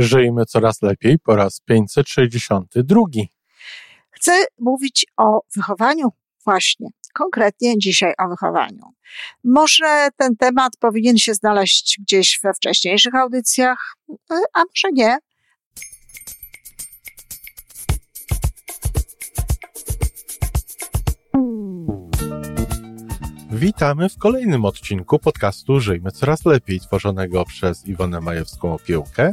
Żyjmy coraz lepiej po raz 562. Chcę mówić o wychowaniu właśnie. Konkretnie dzisiaj o wychowaniu. Może ten temat powinien się znaleźć gdzieś we wcześniejszych audycjach, a może nie. Witamy w kolejnym odcinku podcastu Żyjmy Coraz Lepiej, tworzonego przez Iwonę Majewską-Opiełkę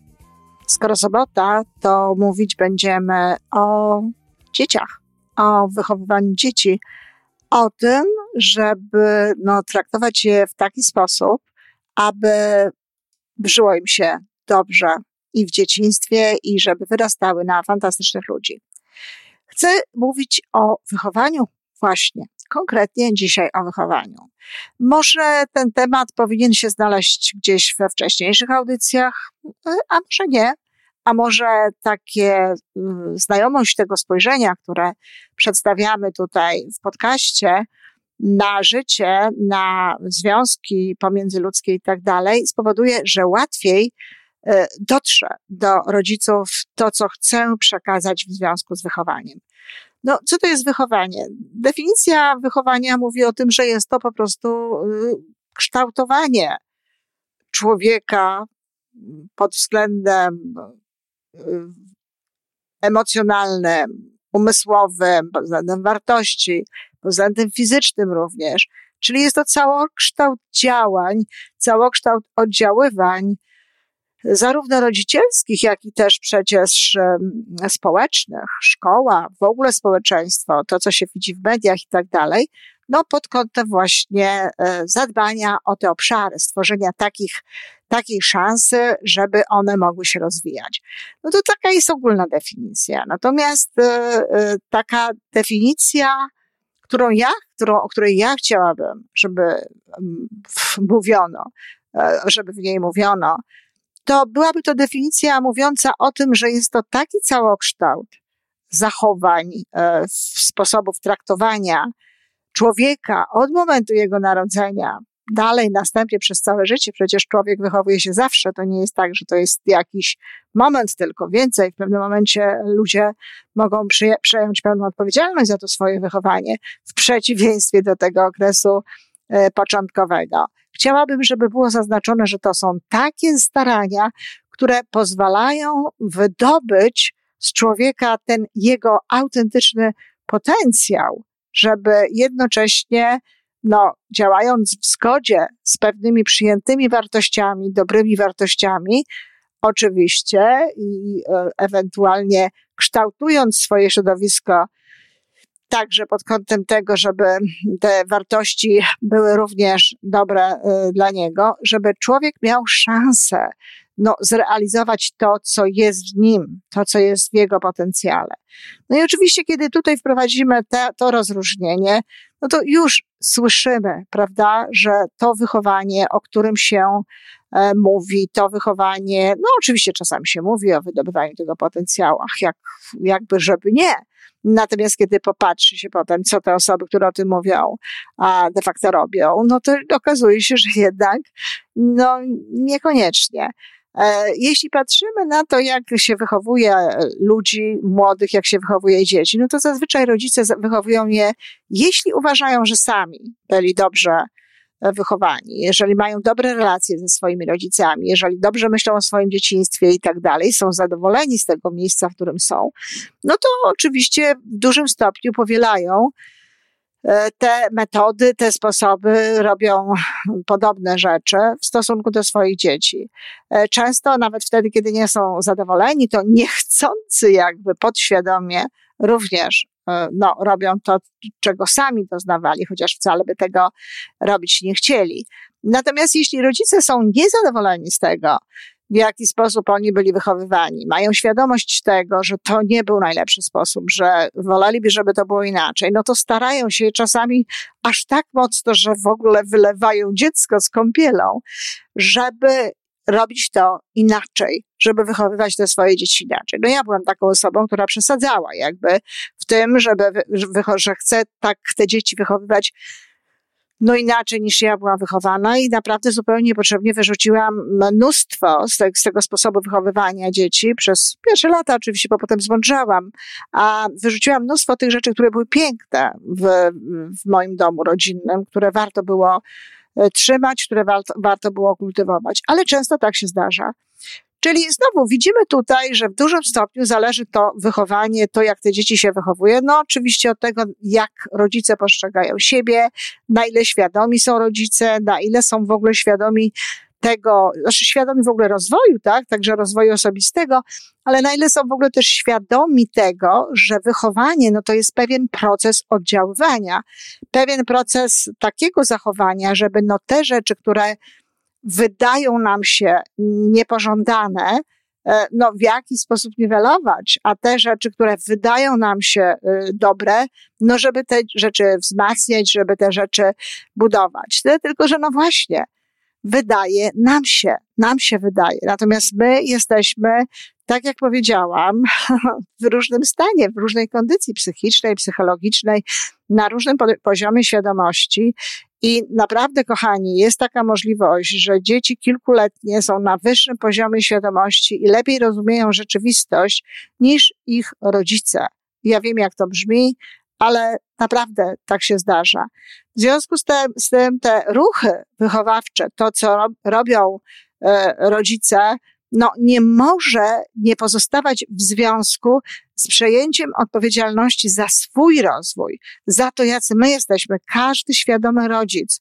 Skoro sobota, to mówić będziemy o dzieciach, o wychowywaniu dzieci, o tym, żeby no, traktować je w taki sposób, aby żyło im się dobrze i w dzieciństwie, i żeby wyrastały na fantastycznych ludzi. Chcę mówić o wychowaniu właśnie, konkretnie dzisiaj o wychowaniu. Może ten temat powinien się znaleźć gdzieś we wcześniejszych audycjach, a może nie. A może takie mm, znajomość tego spojrzenia, które przedstawiamy tutaj w podcaście na życie, na związki pomiędzyludzkie i tak dalej, spowoduje, że łatwiej e, dotrze do rodziców to, co chcę przekazać w związku z wychowaniem. No, co to jest wychowanie? Definicja wychowania mówi o tym, że jest to po prostu y, kształtowanie człowieka pod względem emocjonalnym, umysłowym, pod względem wartości, pod względem fizycznym również. Czyli jest to całokształt działań, całokształt oddziaływań, zarówno rodzicielskich, jak i też przecież społecznych, szkoła, w ogóle społeczeństwo, to co się widzi w mediach i tak dalej, no pod kątem właśnie e, zadbania o te obszary, stworzenia takich, takiej szansy, żeby one mogły się rozwijać. No to taka jest ogólna definicja. Natomiast e, e, taka definicja, którą ja, którą, o której ja chciałabym, żeby mówiono, żeby w niej mówiono, to byłaby to definicja mówiąca o tym, że jest to taki całokształt zachowań, sposobów traktowania człowieka od momentu jego narodzenia, dalej, następnie przez całe życie. Przecież człowiek wychowuje się zawsze. To nie jest tak, że to jest jakiś moment, tylko więcej. W pewnym momencie ludzie mogą przejąć pełną odpowiedzialność za to swoje wychowanie, w przeciwieństwie do tego okresu e, początkowego. Chciałabym, żeby było zaznaczone, że to są takie starania, które pozwalają wydobyć z człowieka ten jego autentyczny potencjał, żeby jednocześnie, no, działając w zgodzie z pewnymi przyjętymi wartościami, dobrymi wartościami, oczywiście i e, ewentualnie kształtując swoje środowisko także pod kątem tego, żeby te wartości były również dobre y, dla niego, żeby człowiek miał szansę no, zrealizować to, co jest w nim, to, co jest w jego potencjale. No i oczywiście, kiedy tutaj wprowadzimy te, to rozróżnienie, no to już słyszymy, prawda, że to wychowanie, o którym się e, mówi, to wychowanie, no oczywiście czasami się mówi o wydobywaniu tego potencjału, ach, jak, jakby żeby nie, Natomiast kiedy popatrzy się potem, co te osoby, które o tym mówią, a de facto robią, no to okazuje się, że jednak no, niekoniecznie. E, jeśli patrzymy na to, jak się wychowuje ludzi młodych, jak się wychowuje dzieci, no to zazwyczaj rodzice wychowują je, jeśli uważają, że sami byli dobrze wychowani, jeżeli mają dobre relacje ze swoimi rodzicami, jeżeli dobrze myślą o swoim dzieciństwie i tak dalej, są zadowoleni z tego miejsca, w którym są, no to oczywiście w dużym stopniu powielają e, te metody, te sposoby, robią podobne rzeczy w stosunku do swoich dzieci. E, często nawet wtedy, kiedy nie są zadowoleni, to niechcący jakby podświadomie również E, no, robią to, czego sami doznawali, chociaż wcale by tego robić nie chcieli. Natomiast jeśli rodzice są niezadowoleni z tego, w jaki sposób oni byli wychowywani. Mają świadomość tego, że to nie był najlepszy sposób, że woleliby, żeby to było inaczej. No to starają się czasami aż tak mocno, że w ogóle wylewają dziecko z kąpielą, żeby robić to inaczej, żeby wychowywać te swoje dzieci inaczej. No ja byłam taką osobą, która przesadzała jakby w tym, żeby, że chce tak te dzieci wychowywać no inaczej niż ja byłam wychowana i naprawdę zupełnie niepotrzebnie wyrzuciłam mnóstwo z, te, z tego sposobu wychowywania dzieci przez pierwsze lata oczywiście, bo potem zmądrzałam, a wyrzuciłam mnóstwo tych rzeczy, które były piękne w, w moim domu rodzinnym, które warto było e, trzymać, które warto, warto było kultywować, ale często tak się zdarza. Czyli znowu widzimy tutaj, że w dużym stopniu zależy to wychowanie, to jak te dzieci się wychowuje. No oczywiście od tego, jak rodzice postrzegają siebie, na ile świadomi są rodzice, na ile są w ogóle świadomi tego, znaczy świadomi w ogóle rozwoju, tak, także rozwoju osobistego, ale na ile są w ogóle też świadomi tego, że wychowanie, no to jest pewien proces oddziaływania, pewien proces takiego zachowania, żeby no te rzeczy, które wydają nam się niepożądane, e, no, w jaki sposób niwelować, a te rzeczy, które wydają nam się e, dobre, no, żeby te rzeczy wzmacniać, żeby te rzeczy budować. Tylko, że no właśnie, wydaje nam się, nam się wydaje. Natomiast my jesteśmy, tak jak powiedziałam, w różnym stanie, w różnej kondycji psychicznej, psychologicznej, na różnym poziomie świadomości i naprawdę, kochani, jest taka możliwość, że dzieci kilkuletnie są na wyższym poziomie świadomości i lepiej rozumieją rzeczywistość niż ich rodzice. Ja wiem, jak to brzmi, ale naprawdę tak się zdarza. W związku z tym, z tym te ruchy wychowawcze, to co robią e, rodzice, no nie może nie pozostawać w związku z przejęciem odpowiedzialności za swój rozwój, za to, jacy my jesteśmy, każdy świadomy rodzic.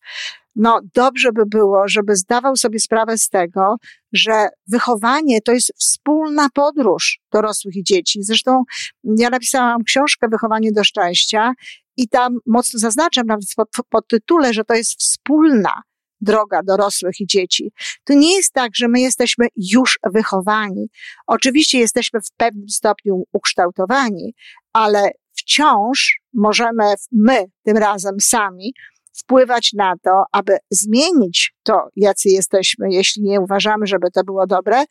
No, dobrze by było, żeby zdawał sobie sprawę z tego, że wychowanie to jest wspólna podróż dorosłych i dzieci. Zresztą ja napisałam książkę Wychowanie do szczęścia i tam mocno zaznaczam nawet pod, pod tytule, że to jest wspólna droga dorosłych i dzieci. To nie jest tak, że my jesteśmy już wychowani. Oczywiście jesteśmy w pewnym stopniu ukształtowani, ale wciąż możemy my tym razem sami wpływać na to, aby zmienić to, jacy jesteśmy, jeśli nie uważamy, żeby to było dobre.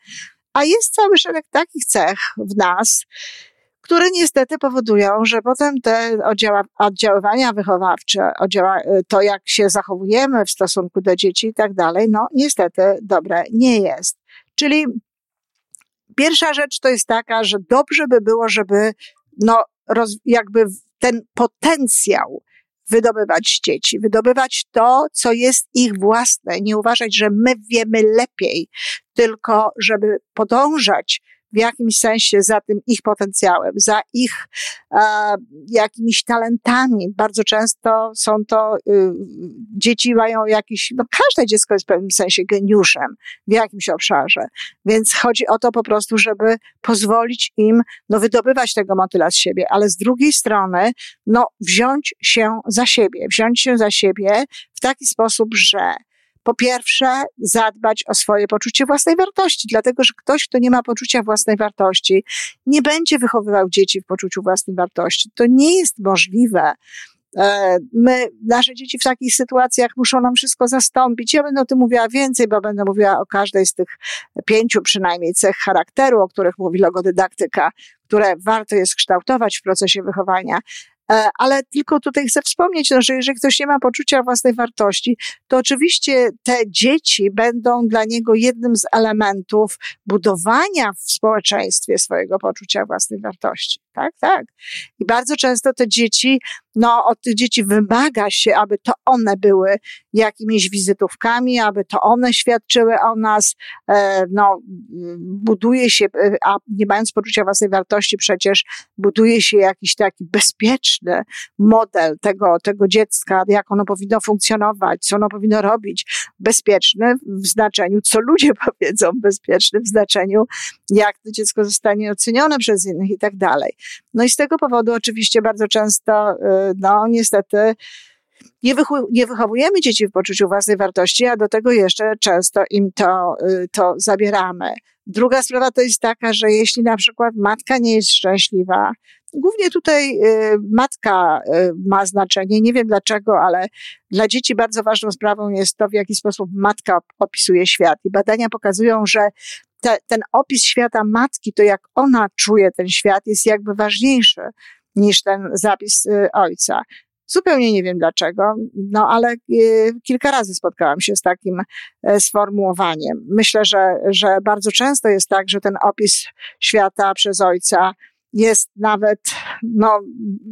A jest cały szereg takich cech w nas, które niestety powodują, że potem te oddziała, oddziaływania wychowawcze, oddziała, to jak się zachowujemy w stosunku do dzieci i tak dalej, no niestety dobre nie jest. Czyli pierwsza rzecz to jest taka, że dobrze by było, żeby no, roz, jakby ten potencjał wydobywać z dzieci, wydobywać to, co jest ich własne, nie uważać, że my wiemy lepiej, tylko żeby podążać w jakimś sensie za tym ich potencjałem, za ich e, jakimiś talentami. Bardzo często są to y, dzieci mają jakiś, no każde dziecko jest w pewnym sensie geniuszem w jakimś obszarze. Więc chodzi o to po prostu, żeby pozwolić im no, wydobywać tego motyla z siebie, ale z drugiej strony no, wziąć się za siebie, wziąć się za siebie w taki sposób, że po pierwsze, zadbać o swoje poczucie własnej wartości, dlatego że ktoś, kto nie ma poczucia własnej wartości, nie będzie wychowywał dzieci w poczuciu własnej wartości. To nie jest możliwe. E, my, nasze dzieci w takich sytuacjach muszą nam wszystko zastąpić. Ja będę o tym mówiła więcej, bo będę mówiła o każdej z tych pięciu przynajmniej cech charakteru, o których mówi logodydaktyka, które warto jest kształtować w procesie wychowania. E, ale tylko tutaj chcę wspomnieć, no, że jeżeli ktoś nie ma poczucia własnej wartości, to oczywiście te dzieci będą dla niego jednym z elementów budowania w społeczeństwie swojego poczucia własnej wartości. Tak, tak. I bardzo często te dzieci, no, od tych dzieci wymaga się, aby to one były jakimiś wizytówkami, aby to one świadczyły o nas, e, no, buduje się, e, a nie mając poczucia własnej wartości, przecież buduje się jakiś taki bezpieczny model tego, tego dziecka, jak ono powinno funkcjonować, co ono powinno robić. Bezpieczny w znaczeniu, co ludzie powiedzą, bezpieczny w znaczeniu, jak to dziecko zostanie ocenione przez innych i tak dalej. No i z tego powodu oczywiście bardzo często, y, no niestety, nie, nie wychowujemy dzieci w poczuciu własnej wartości, a do tego jeszcze często im to, y, to zabieramy. Druga sprawa to jest taka, że jeśli na przykład matka nie jest szczęśliwa, głównie tutaj y, matka ma znaczenie, nie wiem dlaczego, ale dla dzieci bardzo ważną sprawą jest to, w jaki sposób matka opisuje świat. I badania pokazują, że te, ten opis świata matki, to jak ona czuje ten świat, jest jakby ważniejszy niż ten zapis ojca. Zupełnie nie wiem dlaczego, no ale e, kilka razy spotkałam się z takim e, sformułowaniem. Myślę, że, że bardzo często jest tak, że ten opis świata przez ojca jest nawet no,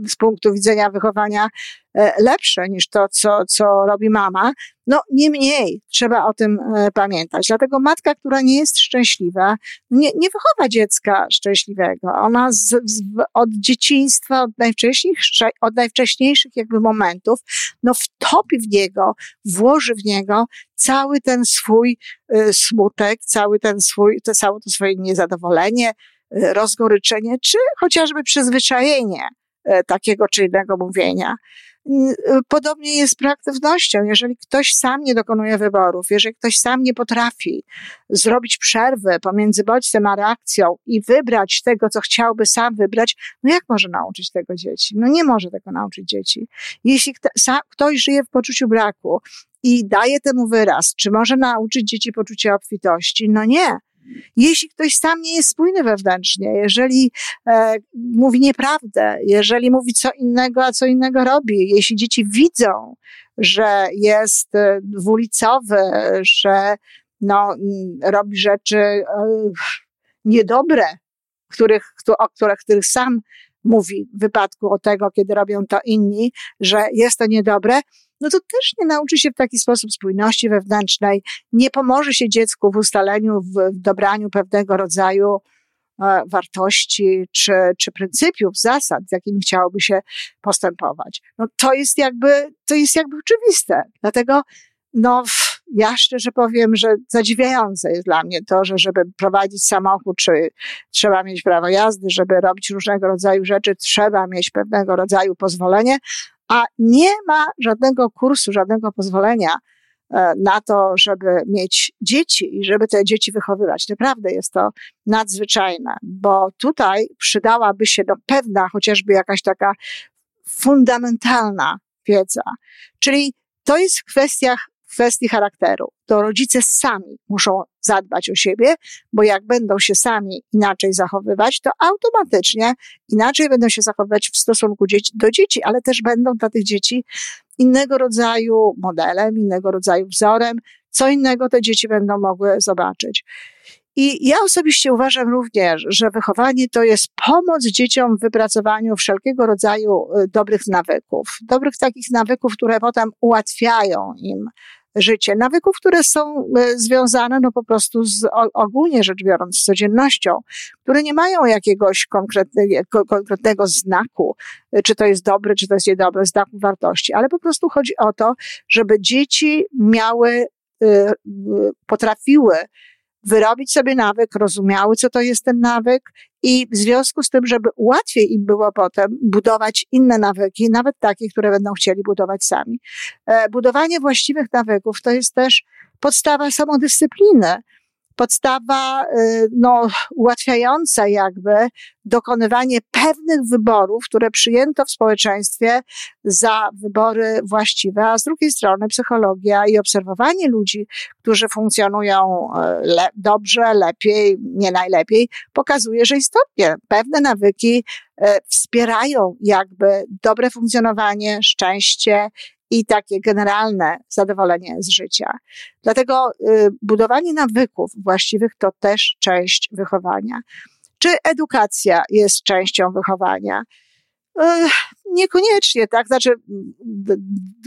z punktu widzenia wychowania e, lepsze niż to, co, co robi mama. No niemniej trzeba o tym e, pamiętać. Dlatego matka, która nie jest szczęśliwa, nie, nie wychowa dziecka szczęśliwego. Ona z, z, od dzieciństwa, od najwcześniejszych, od najwcześniejszych jakby momentów, no wtopi w niego, włoży w niego cały ten swój y, smutek, cały ten swój, to całe to swoje niezadowolenie, rozgoryczenie, czy chociażby przyzwyczajenie e, takiego czy innego mówienia. E, podobnie jest z proaktywnością. Jeżeli ktoś sam nie dokonuje wyborów, jeżeli ktoś sam nie potrafi zrobić przerwy pomiędzy bodźcem a reakcją i wybrać tego, co chciałby sam wybrać, no jak może nauczyć tego dzieci? No nie może tego nauczyć dzieci. Jeśli ktoś żyje w poczuciu braku i daje temu wyraz, czy może nauczyć dzieci poczucia obfitości? No nie. Jeśli ktoś sam nie jest spójny wewnętrznie, jeżeli e, mówi nieprawdę, jeżeli mówi co innego, a co innego robi, jeśli dzieci widzą, że jest e, dwulicowy, że no, robi rzeczy e, niedobre, których, o których, których sam mówi w wypadku o tego, kiedy robią to inni, że jest to niedobre, no to też nie nauczy się w taki sposób spójności wewnętrznej, nie pomoże się dziecku w ustaleniu, w, dobraniu pewnego rodzaju e, wartości czy, czy pryncypiów, zasad, z jakimi chciałoby się postępować. No to jest jakby, to jest jakby oczywiste. Dlatego, no, ja szczerze powiem, że zadziwiające jest dla mnie to, że żeby prowadzić samochód, czy trzeba mieć prawo jazdy, żeby robić różnego rodzaju rzeczy, trzeba mieć pewnego rodzaju pozwolenie, a nie ma żadnego kursu, żadnego pozwolenia e, na to, żeby mieć dzieci i żeby te dzieci wychowywać. Naprawdę jest to nadzwyczajne, bo tutaj przydałaby się do pewna chociażby jakaś taka fundamentalna wiedza. Czyli to jest w kwestiach kwestii charakteru. To rodzice sami muszą zadbać o siebie, bo jak będą się sami inaczej zachowywać, to automatycznie inaczej będą się zachowywać w stosunku dzieci, do dzieci, ale też będą dla tych dzieci innego rodzaju modelem, innego rodzaju wzorem, co innego te dzieci będą mogły zobaczyć. I ja osobiście uważam również, że wychowanie to jest pomoc dzieciom w wypracowaniu wszelkiego rodzaju y, dobrych nawyków. Dobrych takich nawyków, które potem ułatwiają im życie. Nawyków, które są e, związane no po prostu z ogólnie rzecz biorąc z codziennością, które nie mają jakiegoś konkretnego, konkretnego znaku, e, czy to jest dobre, czy to jest niedobre, znaku wartości, ale po prostu chodzi o to, żeby dzieci miały, e, potrafiły wyrobić sobie nawyk, rozumiały, co to jest ten nawyk i w związku z tym, żeby łatwiej im było potem budować inne nawyki, nawet takie, które będą chcieli budować sami. E, budowanie właściwych nawyków to jest też podstawa samodyscypliny podstawa y, no, ułatwiająca jakby dokonywanie pewnych wyborów, które przyjęto w społeczeństwie za wybory właściwe, a z drugiej strony psychologia i obserwowanie ludzi, którzy funkcjonują y, le dobrze, lepiej, nie najlepiej, pokazuje, że istotnie pewne nawyki y, wspierają jakby dobre funkcjonowanie, szczęście i takie generalne zadowolenie z życia. Dlatego y, budowanie nawyków właściwych to też część wychowania. Czy edukacja jest częścią wychowania? Y, niekoniecznie, tak? Znaczy,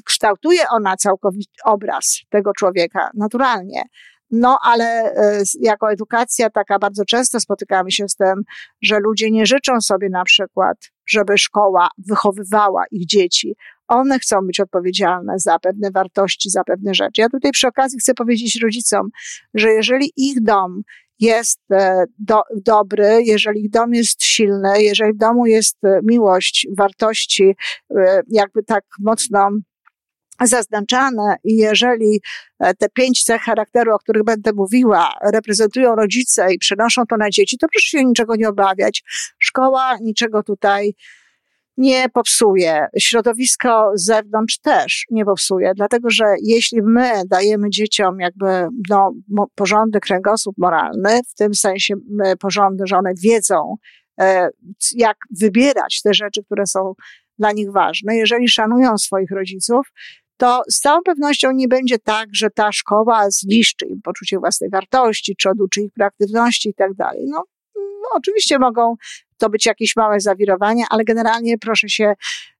kształtuje ona całkowicie obraz tego człowieka, naturalnie. No, ale y, jako edukacja taka bardzo często spotykamy się z tym, że ludzie nie życzą sobie na przykład, żeby szkoła wychowywała ich dzieci, one chcą być odpowiedzialne za pewne wartości, za pewne rzeczy. Ja tutaj przy okazji chcę powiedzieć rodzicom, że jeżeli ich dom jest e, do, dobry, jeżeli dom jest silny, jeżeli w domu jest e, miłość, wartości, e, jakby tak mocno zaznaczane i jeżeli te pięć cech charakteru, o których będę mówiła, reprezentują rodzice i przenoszą to na dzieci, to proszę się niczego nie obawiać. Szkoła niczego tutaj nie popsuje. Środowisko z zewnątrz też nie popsuje, dlatego że jeśli my dajemy dzieciom jakby no, porządny kręgosłup moralny, w tym sensie porządny, że one wiedzą, e, jak wybierać te rzeczy, które są dla nich ważne, jeżeli szanują swoich rodziców, to z całą pewnością nie będzie tak, że ta szkoła zniszczy im poczucie własnej wartości, czy oduczy ich proaktywności i tak dalej. No, no, oczywiście mogą to być jakieś małe zawirowania, ale generalnie proszę się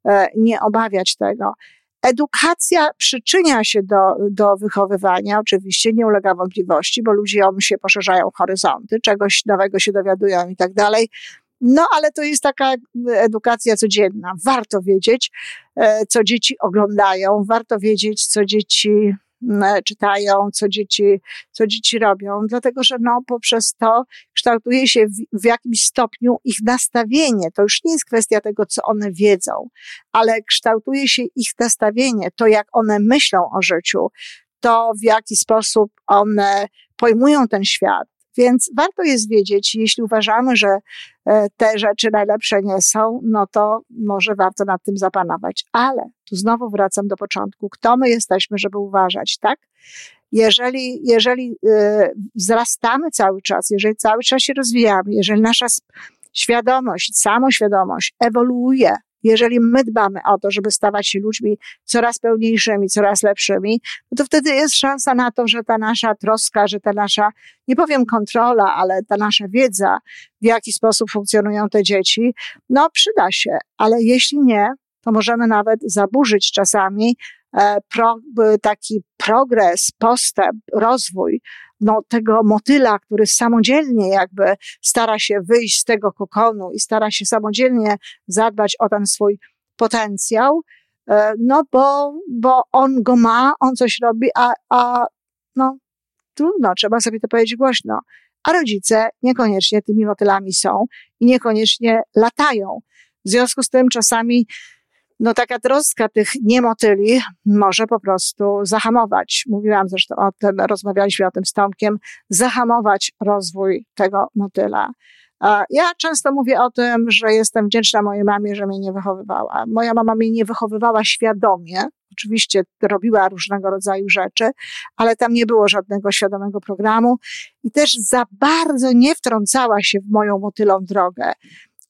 e, nie obawiać tego. Edukacja przyczynia się do, do wychowywania, oczywiście nie ulega wątpliwości, bo ludziom się poszerzają horyzonty, czegoś nowego się dowiadują i tak dalej. No, ale to jest taka edukacja codzienna. Warto wiedzieć, e, co dzieci oglądają, warto wiedzieć, co dzieci czytają, co dzieci, co dzieci robią, dlatego że no, poprzez to kształtuje się w, w jakimś stopniu ich nastawienie. To już nie jest kwestia tego, co one wiedzą, ale kształtuje się ich nastawienie, to jak one myślą o życiu, to w jaki sposób one pojmują ten świat, więc warto jest wiedzieć, jeśli uważamy, że e, te rzeczy najlepsze nie są, no to może warto nad tym zapanować. Ale tu znowu wracam do początku. Kto my jesteśmy, żeby uważać, tak? Jeżeli, jeżeli yy, wzrastamy cały czas, jeżeli cały czas się rozwijamy, jeżeli nasza świadomość, samoświadomość ewoluuje, jeżeli my dbamy o to, żeby stawać się ludźmi coraz pełniejszymi, coraz lepszymi, no to wtedy jest szansa na to, że ta nasza troska, że ta nasza, nie powiem kontrola, ale ta nasza wiedza, w jaki sposób funkcjonują te dzieci, no przyda się. Ale jeśli nie, to możemy nawet zaburzyć czasami e, pro, taki progres, postęp, rozwój no, tego motyla, który samodzielnie jakby stara się wyjść z tego kokonu i stara się samodzielnie zadbać o ten swój potencjał, e, no bo, bo on go ma, on coś robi, a, a no trudno, trzeba sobie to powiedzieć głośno. A rodzice niekoniecznie tymi motylami są i niekoniecznie latają. W związku z tym czasami no taka troska tych niemotyli może po prostu zahamować. Mówiłam zresztą o tym, rozmawialiśmy o tym z Tomkiem, zahamować rozwój tego motyla. Ja często mówię o tym, że jestem wdzięczna mojej mamie, że mnie nie wychowywała. Moja mama mnie nie wychowywała świadomie. Oczywiście robiła różnego rodzaju rzeczy, ale tam nie było żadnego świadomego programu i też za bardzo nie wtrącała się w moją motylą drogę.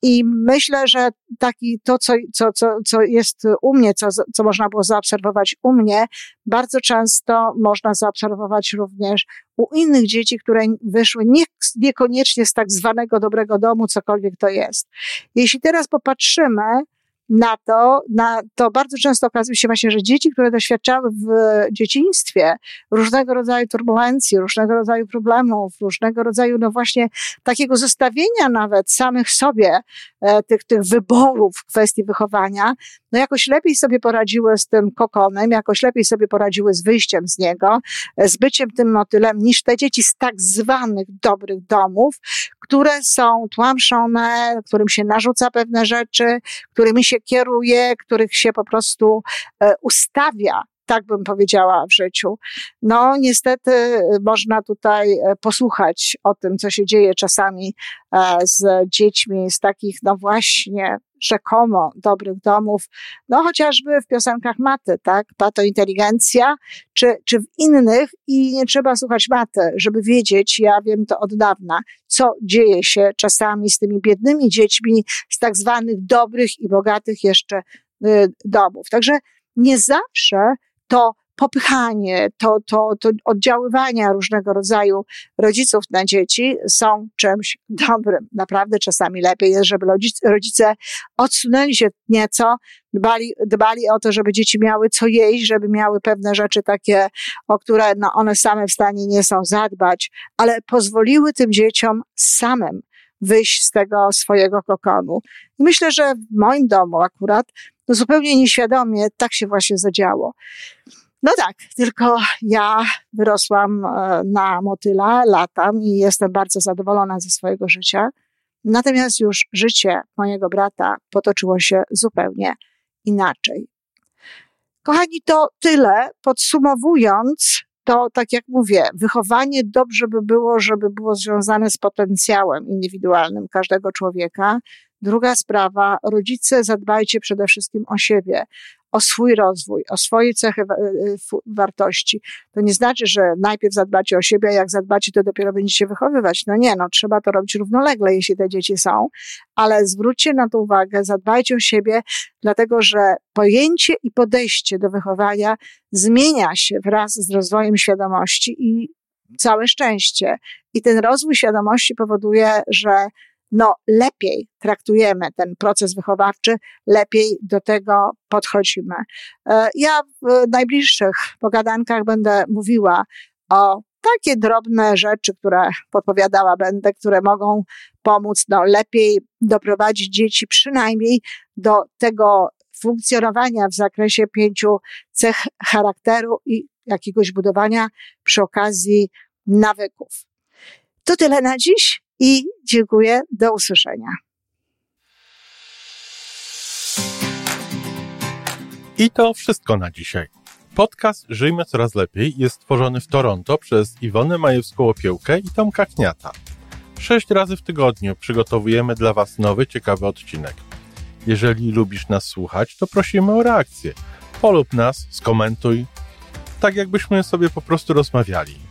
I myślę, że taki, to, co, co, co, co jest u mnie, co, co można było zaobserwować u mnie, bardzo często można zaobserwować również u innych dzieci, które wyszły nie, niekoniecznie z tak zwanego dobrego domu, cokolwiek to jest. Jeśli teraz popatrzymy, na to, na to bardzo często okazuje się właśnie, że dzieci, które doświadczały w dzieciństwie różnego rodzaju turbulencji, różnego rodzaju problemów, różnego rodzaju, no właśnie takiego zestawienia nawet samych sobie, e, tych, tych wyborów w kwestii wychowania, no jakoś lepiej sobie poradziły z tym kokonem, jakoś lepiej sobie poradziły z wyjściem z niego, e, z byciem tym motylem, niż te dzieci z tak zwanych dobrych domów, które są tłamszone, którym się narzuca pewne rzeczy, którymi się kieruje, których się po prostu e, ustawia tak bym powiedziała w życiu. No, niestety e, można tutaj e, posłuchać o tym, co się dzieje czasami z dziećmi z takich, no właśnie, rzekomo dobrych domów, no chociażby w piosenkach Maty, tak? Pato inteligencja, czy, czy w innych i nie trzeba słuchać Maty, żeby wiedzieć, ja wiem to od dawna, co dzieje się czasami z tymi biednymi dziećmi z tak zwanych dobrych i bogatych jeszcze y, domów. Także nie zawsze to popychanie, to, to, to oddziaływania różnego rodzaju rodziców na dzieci są czymś dobrym. Naprawdę czasami lepiej jest, żeby rodzice odsunęli się nieco, dbali, dbali o to, żeby dzieci miały co jeść, żeby miały pewne rzeczy takie, o które no, one same w stanie nie są zadbać, ale pozwoliły tym dzieciom samym wyjść z tego swojego kokonu. I myślę, że w moim domu akurat no zupełnie nieświadomie tak się właśnie zadziało. No tak, tylko ja wyrosłam e, na motyla, latam i jestem bardzo zadowolona ze swojego życia. Natomiast już życie mojego brata potoczyło się zupełnie inaczej. Kochani, to tyle. Podsumowując, to tak jak mówię, wychowanie dobrze by było, żeby było związane z potencjałem indywidualnym każdego człowieka. Druga sprawa, rodzice zadbajcie przede wszystkim o siebie, o swój rozwój, o swoje cechy e, wartości. To nie znaczy, że najpierw zadbacie o siebie, a jak zadbacie, to dopiero będziecie wychowywać. No nie, no trzeba to robić równolegle, jeśli te dzieci są, ale zwróćcie na to uwagę, zadbajcie o siebie, dlatego że pojęcie i podejście do wychowania zmienia się wraz z rozwojem świadomości i całe szczęście. I ten rozwój świadomości powoduje, że no lepiej traktujemy ten proces wychowawczy, lepiej do tego podchodzimy. E, ja w najbliższych pogadankach będę mówiła o takie drobne rzeczy, które podpowiadała będę, które mogą pomóc no, lepiej doprowadzić dzieci przynajmniej do tego funkcjonowania w zakresie pięciu cech charakteru i jakiegoś budowania przy okazji nawyków. To tyle na dziś i dziękuję. Do usłyszenia. I to wszystko na dzisiaj. Podcast Żyjmy Coraz Lepiej jest stworzony w Toronto przez Iwonę Majewską-Opiełkę i Tomka Kniata. Sześć razy w tygodniu przygotowujemy dla Was nowy, ciekawy odcinek. Jeżeli lubisz nas słuchać, to prosimy o reakcję. Polub nas, skomentuj, tak jakbyśmy sobie po prostu rozmawiali.